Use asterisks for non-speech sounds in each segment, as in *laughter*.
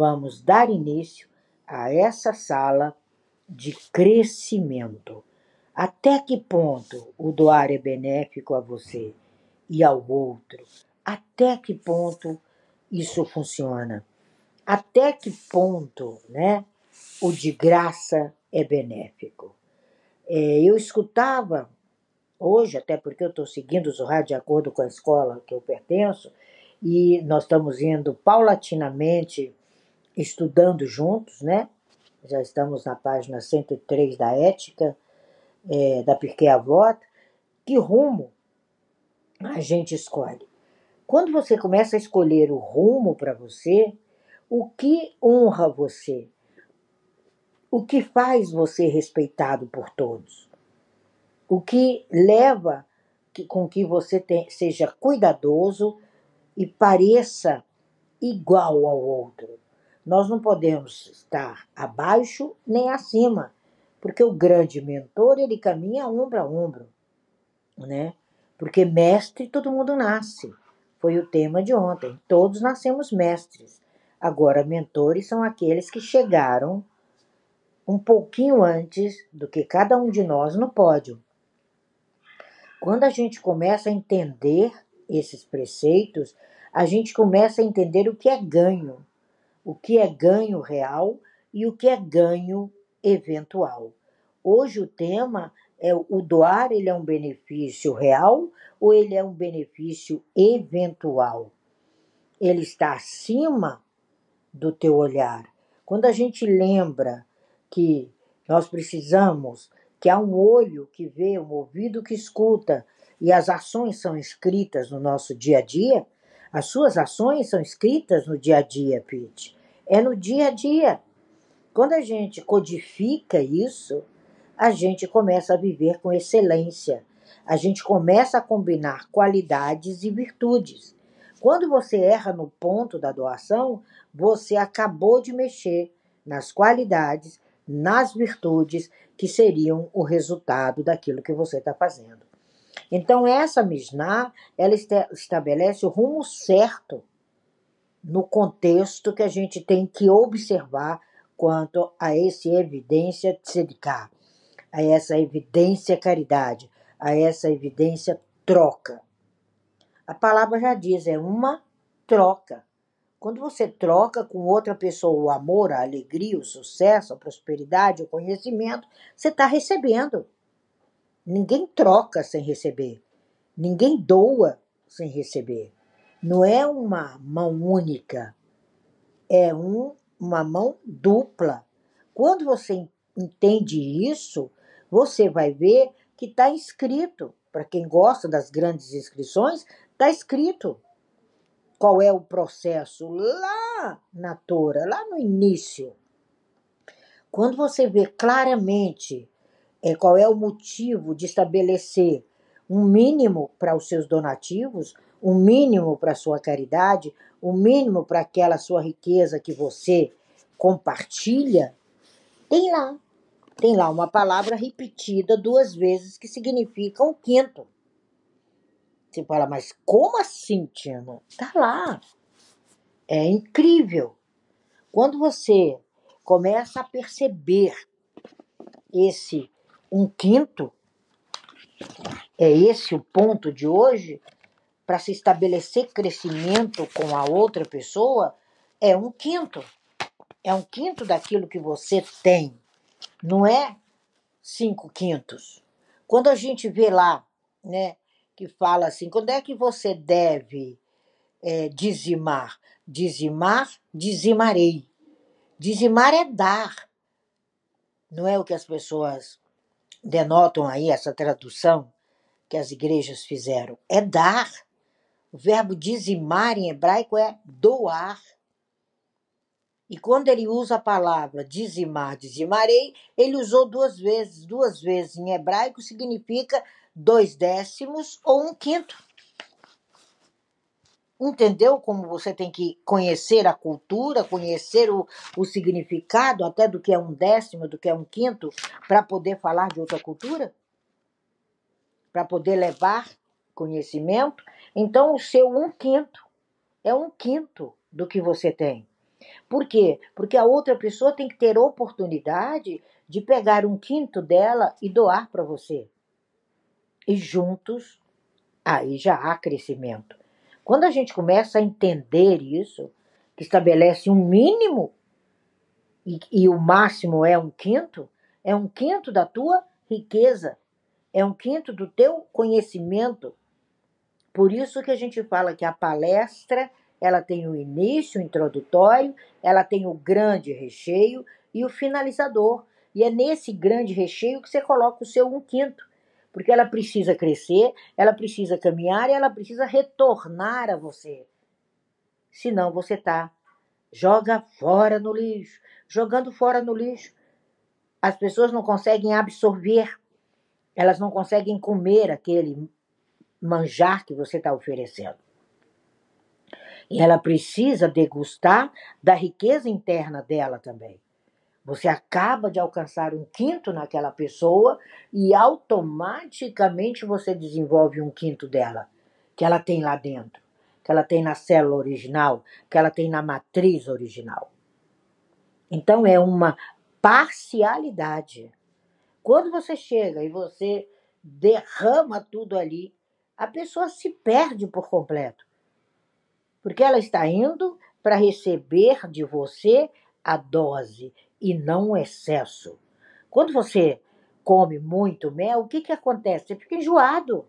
vamos dar início a essa sala de crescimento. Até que ponto o doar é benéfico a você e ao outro? Até que ponto isso funciona? Até que ponto, né, o de graça é benéfico? É, eu escutava hoje, até porque eu estou seguindo o Zohar de acordo com a escola que eu pertenço, e nós estamos indo paulatinamente estudando juntos, né? Já estamos na página 103 da Ética, é, da Pirkei Avot. Que rumo a gente escolhe? Quando você começa a escolher o rumo para você, o que honra você? O que faz você respeitado por todos? O que leva que, com que você te, seja cuidadoso e pareça igual ao outro? Nós não podemos estar abaixo nem acima, porque o grande mentor ele caminha ombro a ombro, né? Porque mestre todo mundo nasce. Foi o tema de ontem. Todos nascemos mestres. Agora, mentores são aqueles que chegaram um pouquinho antes do que cada um de nós no pódio. Quando a gente começa a entender esses preceitos, a gente começa a entender o que é ganho, o que é ganho real e o que é ganho eventual. Hoje o tema é o doar, ele é um benefício real ou ele é um benefício eventual? Ele está acima do teu olhar. Quando a gente lembra que nós precisamos que há um olho que vê, um ouvido que escuta e as ações são escritas no nosso dia a dia, as suas ações são escritas no dia a dia, Pete. É no dia a dia. Quando a gente codifica isso, a gente começa a viver com excelência. A gente começa a combinar qualidades e virtudes. Quando você erra no ponto da doação, você acabou de mexer nas qualidades, nas virtudes que seriam o resultado daquilo que você está fazendo. Então, essa Mishnah, ela estabelece o rumo certo no contexto que a gente tem que observar quanto a esse evidência tzedikah, a essa evidência caridade, a essa evidência troca. A palavra já diz, é uma troca. Quando você troca com outra pessoa o amor, a alegria, o sucesso, a prosperidade, o conhecimento, você está recebendo. Ninguém troca sem receber. Ninguém doa sem receber. Não é uma mão única, é um, uma mão dupla. Quando você entende isso, você vai ver que está escrito. Para quem gosta das grandes inscrições, está escrito qual é o processo lá na Tora, lá no início. Quando você vê claramente é, qual é o motivo de estabelecer um mínimo para os seus donativos, um mínimo para a sua caridade, um mínimo para aquela sua riqueza que você compartilha, tem lá. Tem lá uma palavra repetida duas vezes que significa um quinto. Você fala, mas como assim, Tino? Tá lá. É incrível. Quando você começa a perceber esse um quinto, é esse o ponto de hoje, para se estabelecer crescimento com a outra pessoa, é um quinto. É um quinto daquilo que você tem. Não é cinco quintos. Quando a gente vê lá, né, que fala assim, quando é que você deve é, dizimar? Dizimar, dizimarei. Dizimar é dar. Não é o que as pessoas denotam aí, essa tradução que as igrejas fizeram. É dar. O verbo dizimar em hebraico é doar. E quando ele usa a palavra dizimar, dizimarei, ele usou duas vezes. Duas vezes em hebraico significa dois décimos ou um quinto. Entendeu como você tem que conhecer a cultura, conhecer o, o significado até do que é um décimo, do que é um quinto, para poder falar de outra cultura? Para poder levar conhecimento? Então, o seu um quinto é um quinto do que você tem. Por quê? Porque a outra pessoa tem que ter oportunidade de pegar um quinto dela e doar para você. E juntos, aí já há crescimento. Quando a gente começa a entender isso, que estabelece um mínimo e, e o máximo é um quinto, é um quinto da tua riqueza, é um quinto do teu conhecimento. Por isso que a gente fala que a palestra ela tem o início, o introdutório, ela tem o grande recheio e o finalizador. E é nesse grande recheio que você coloca o seu um quinto. Porque ela precisa crescer, ela precisa caminhar e ela precisa retornar a você. Senão você tá joga fora no lixo, jogando fora no lixo. As pessoas não conseguem absorver, elas não conseguem comer aquele manjar que você está oferecendo. E ela precisa degustar da riqueza interna dela também. Você acaba de alcançar um quinto naquela pessoa e automaticamente você desenvolve um quinto dela, que ela tem lá dentro, que ela tem na célula original, que ela tem na matriz original. Então é uma parcialidade. Quando você chega e você derrama tudo ali, a pessoa se perde por completo. Porque ela está indo para receber de você a dose e não o excesso. Quando você come muito mel, o que, que acontece? Você fica enjoado.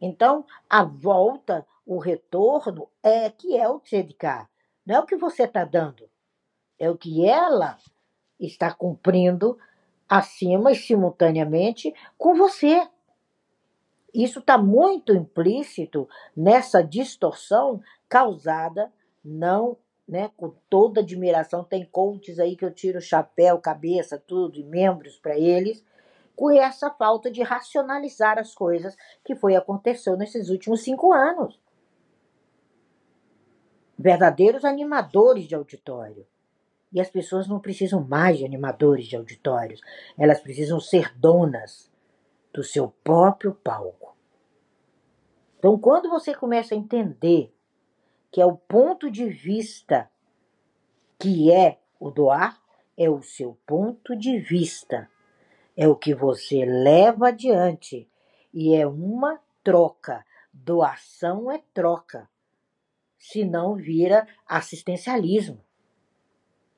Então, a volta, o retorno, é que é o cá. Não é o que você está dando. É o que ela está cumprindo acima e simultaneamente com você. Isso está muito implícito nessa distorção causada não né, com toda admiração. Tem coaches aí que eu tiro chapéu, cabeça, tudo, e membros para eles, com essa falta de racionalizar as coisas que foi aconteceu nesses últimos cinco anos. Verdadeiros animadores de auditório. E as pessoas não precisam mais de animadores de auditórios, elas precisam ser donas do seu próprio palco. Então, quando você começa a entender que é o ponto de vista que é o doar, é o seu ponto de vista, é o que você leva adiante e é uma troca. Doação é troca, senão vira assistencialismo,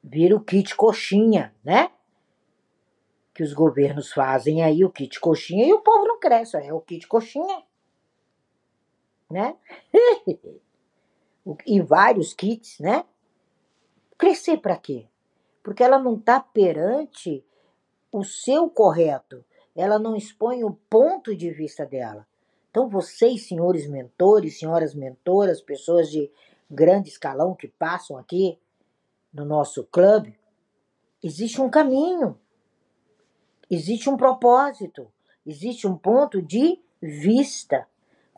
vira o kit coxinha, né? Que os governos fazem aí o kit coxinha e o povo não cresce, é o kit coxinha, né? *laughs* e vários kits, né? Crescer para quê? Porque ela não está perante o seu correto, ela não expõe o ponto de vista dela. Então, vocês, senhores mentores, senhoras mentoras, pessoas de grande escalão que passam aqui no nosso clube, existe um caminho, existe um propósito, existe um ponto de vista.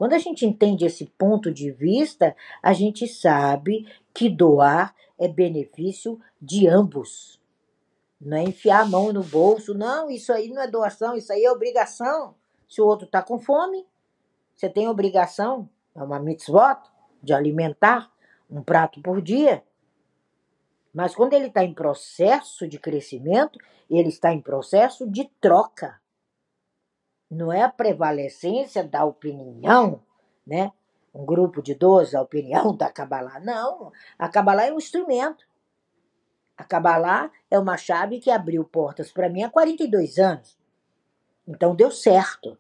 Quando a gente entende esse ponto de vista, a gente sabe que doar é benefício de ambos. Não é enfiar a mão no bolso, não, isso aí não é doação, isso aí é obrigação. Se o outro está com fome, você tem obrigação, é uma mitzvot, de alimentar um prato por dia. Mas quando ele está em processo de crescimento, ele está em processo de troca não é a prevalecência da opinião, né? Um grupo de 12, a opinião *laughs* da Kabbalah. Não, a Kabbalah é um instrumento. A Kabbalah é uma chave que abriu portas para mim há 42 anos. Então deu certo.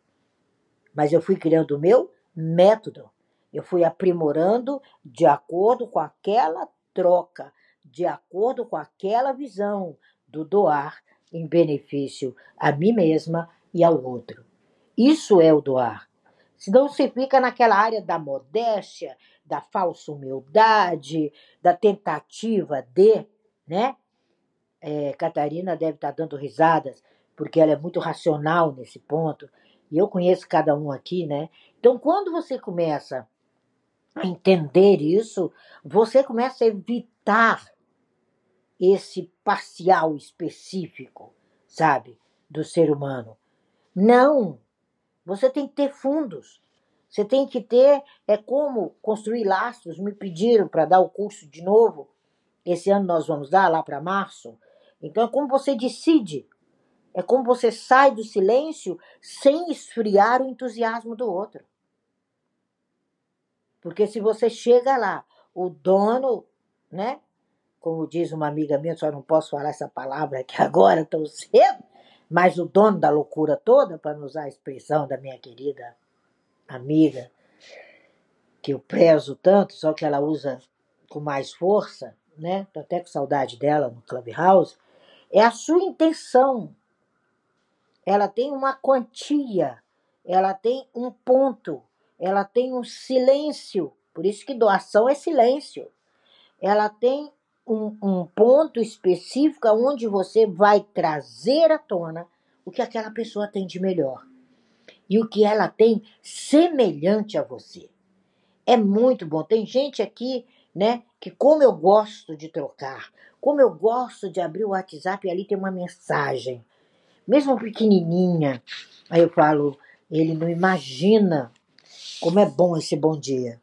Mas eu fui criando o meu método. Eu fui aprimorando de acordo com aquela troca, de acordo com aquela visão do doar em benefício a mim mesma e ao outro. Isso é o doar. Senão você fica naquela área da modéstia, da falsa humildade, da tentativa de, né? É, Catarina deve estar dando risadas, porque ela é muito racional nesse ponto, e eu conheço cada um aqui, né? Então, quando você começa a entender isso, você começa a evitar esse parcial específico, sabe, do ser humano. Não você tem que ter fundos. Você tem que ter é como construir lastros. Me pediram para dar o curso de novo. Esse ano nós vamos dar lá para março. Então é como você decide. É como você sai do silêncio sem esfriar o entusiasmo do outro. Porque se você chega lá, o dono, né? Como diz uma amiga minha, só não posso falar essa palavra aqui agora tão cedo, mas o dono da loucura toda, para usar a expressão da minha querida amiga, que eu prezo tanto, só que ela usa com mais força, né? Tô até com saudade dela no Clubhouse. É a sua intenção. Ela tem uma quantia, ela tem um ponto, ela tem um silêncio. Por isso que doação é silêncio. Ela tem um, um ponto específico onde você vai trazer à tona o que aquela pessoa tem de melhor e o que ela tem semelhante a você. É muito bom. Tem gente aqui, né, que como eu gosto de trocar, como eu gosto de abrir o WhatsApp e ali tem uma mensagem, mesmo pequenininha. Aí eu falo, ele não imagina como é bom esse bom dia.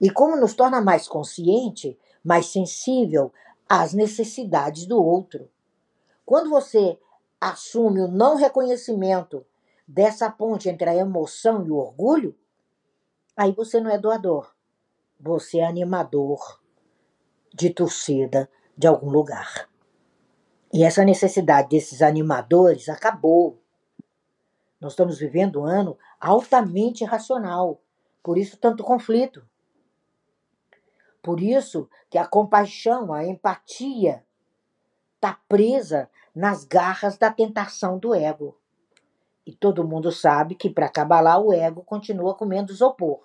E como nos torna mais consciente, mais sensível às necessidades do outro. Quando você assume o não reconhecimento dessa ponte entre a emoção e o orgulho, aí você não é doador. Você é animador de torcida de algum lugar. E essa necessidade desses animadores acabou. Nós estamos vivendo um ano altamente racional. Por isso, tanto conflito. Por isso que a compaixão, a empatia, está presa nas garras da tentação do ego. E todo mundo sabe que para lá o ego continua comendo isopor.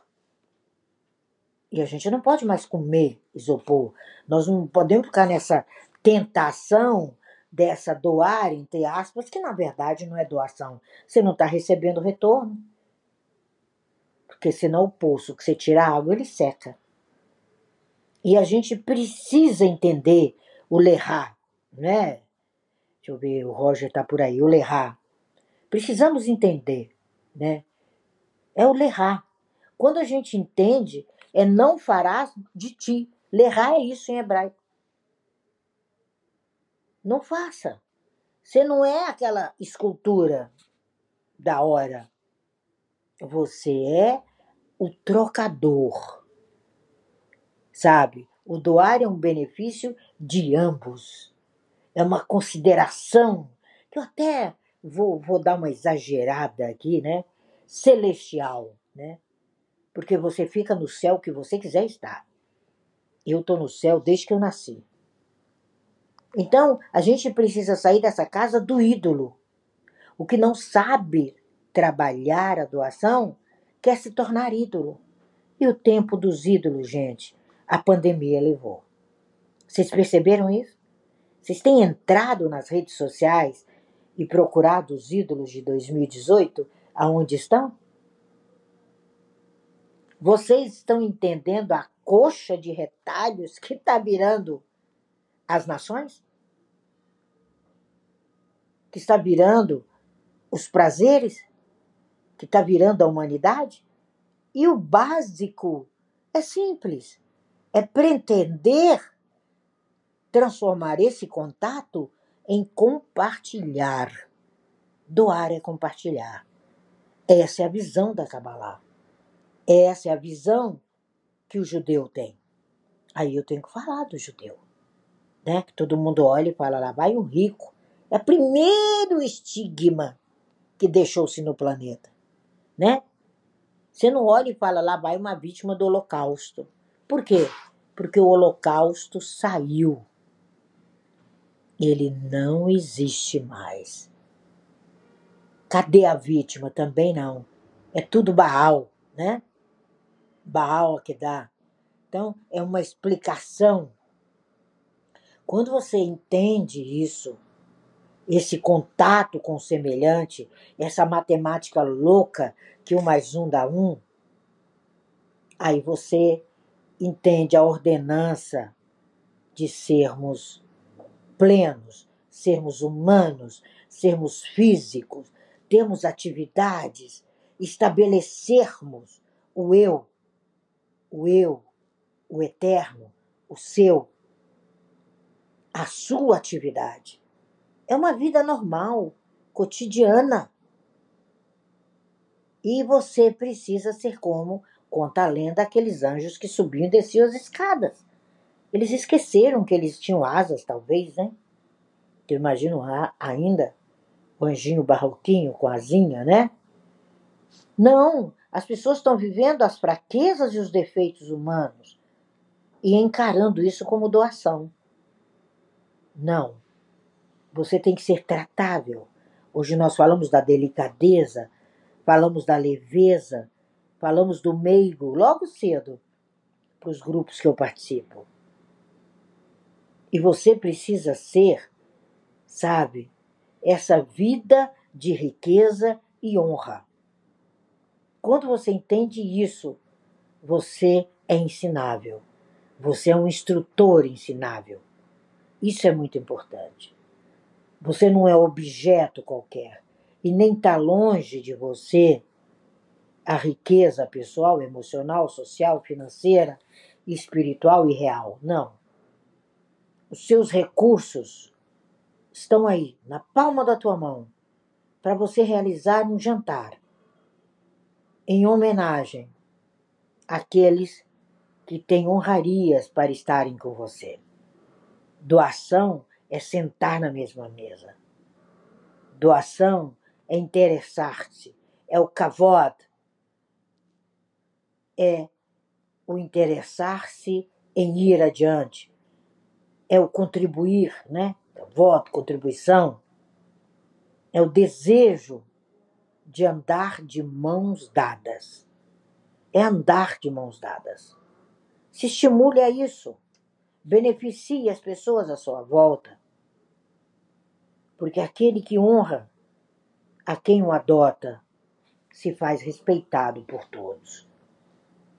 E a gente não pode mais comer isopor. Nós não podemos ficar nessa tentação dessa doar, entre aspas, que na verdade não é doação. Você não está recebendo retorno. Porque senão o poço que você tira água, ele seca. E a gente precisa entender o lerrar, né? Deixa eu ver, o Roger está por aí, o lerrar. Precisamos entender, né? É o lerrar. Quando a gente entende, é não farás de ti. Lerrar é isso em hebraico. Não faça. Você não é aquela escultura da hora. Você é o trocador sabe? O doar é um benefício de ambos. É uma consideração que eu até vou, vou dar uma exagerada aqui, né? Celestial, né? Porque você fica no céu que você quiser estar. Eu estou no céu desde que eu nasci. Então, a gente precisa sair dessa casa do ídolo. O que não sabe trabalhar a doação quer se tornar ídolo. E o tempo dos ídolos, gente, a pandemia levou. Vocês perceberam isso? Vocês têm entrado nas redes sociais e procurado os ídolos de 2018 aonde estão? Vocês estão entendendo a coxa de retalhos que está virando as nações? Que está virando os prazeres? Que está virando a humanidade? E o básico é simples é pretender transformar esse contato em compartilhar. Doar é compartilhar. Essa é a visão da Kabbalah. Essa é a visão que o judeu tem. Aí eu tenho que falar do judeu. Né? Que todo mundo olha e fala, lá vai o rico. É o primeiro estigma que deixou-se no planeta. Né? Você não olha e fala, lá vai uma vítima do holocausto. Por quê? Porque o Holocausto saiu. Ele não existe mais. Cadê a vítima? Também não. É tudo Baal, né? Baal que dá. Então, é uma explicação. Quando você entende isso, esse contato com o semelhante, essa matemática louca que um mais um dá um, aí você entende a ordenança de sermos plenos, sermos humanos, sermos físicos, termos atividades, estabelecermos o eu, o eu, o eterno, o seu, a sua atividade. É uma vida normal, cotidiana. E você precisa ser como, conta a lenda, aqueles anjos que subiam e desciam as escadas. Eles esqueceram que eles tinham asas, talvez, né? Eu imagino ainda o anjinho barroquinho com asinha, né? Não, as pessoas estão vivendo as fraquezas e os defeitos humanos e encarando isso como doação. Não. Você tem que ser tratável. Hoje nós falamos da delicadeza, falamos da leveza, falamos do meigo logo cedo para os grupos que eu participo. E você precisa ser, sabe, essa vida de riqueza e honra. Quando você entende isso, você é ensinável. Você é um instrutor ensinável. Isso é muito importante. Você não é objeto qualquer e nem está longe de você a riqueza pessoal, emocional, social, financeira, espiritual e real. Não. Os seus recursos estão aí, na palma da tua mão, para você realizar um jantar em homenagem àqueles que têm honrarias para estarem com você. Doação é sentar na mesma mesa. Doação é interessar-se, é o kavod, é o interessar-se em ir adiante, é o contribuir, né? Voto, contribuição, é o desejo de andar de mãos dadas. É andar de mãos dadas. Se estimule a isso. Beneficie as pessoas à sua volta. Porque aquele que honra a quem o adota se faz respeitado por todos.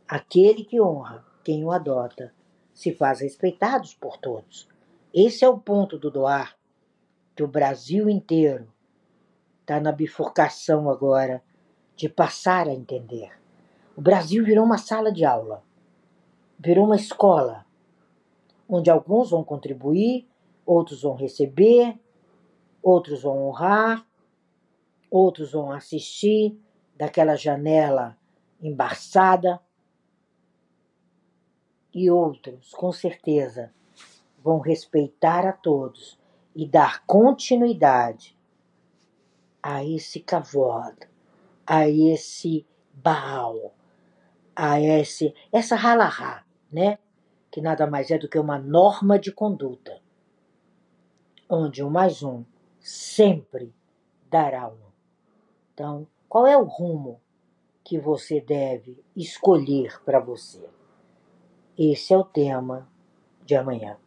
Aquele que honra quem o adota se faz respeitado por todos. Esse é o ponto do doar, que o Brasil inteiro está na bifurcação agora de passar a entender. O Brasil virou uma sala de aula, virou uma escola onde alguns vão contribuir, outros vão receber, outros vão honrar, outros vão assistir daquela janela embaçada e outros, com certeza, vão respeitar a todos e dar continuidade a esse kavod, a esse Baal, a esse, essa halahá, né? que nada mais é do que uma norma de conduta, onde um mais um sempre dará um. Então, qual é o rumo que você deve escolher para você? Esse é o tema de amanhã.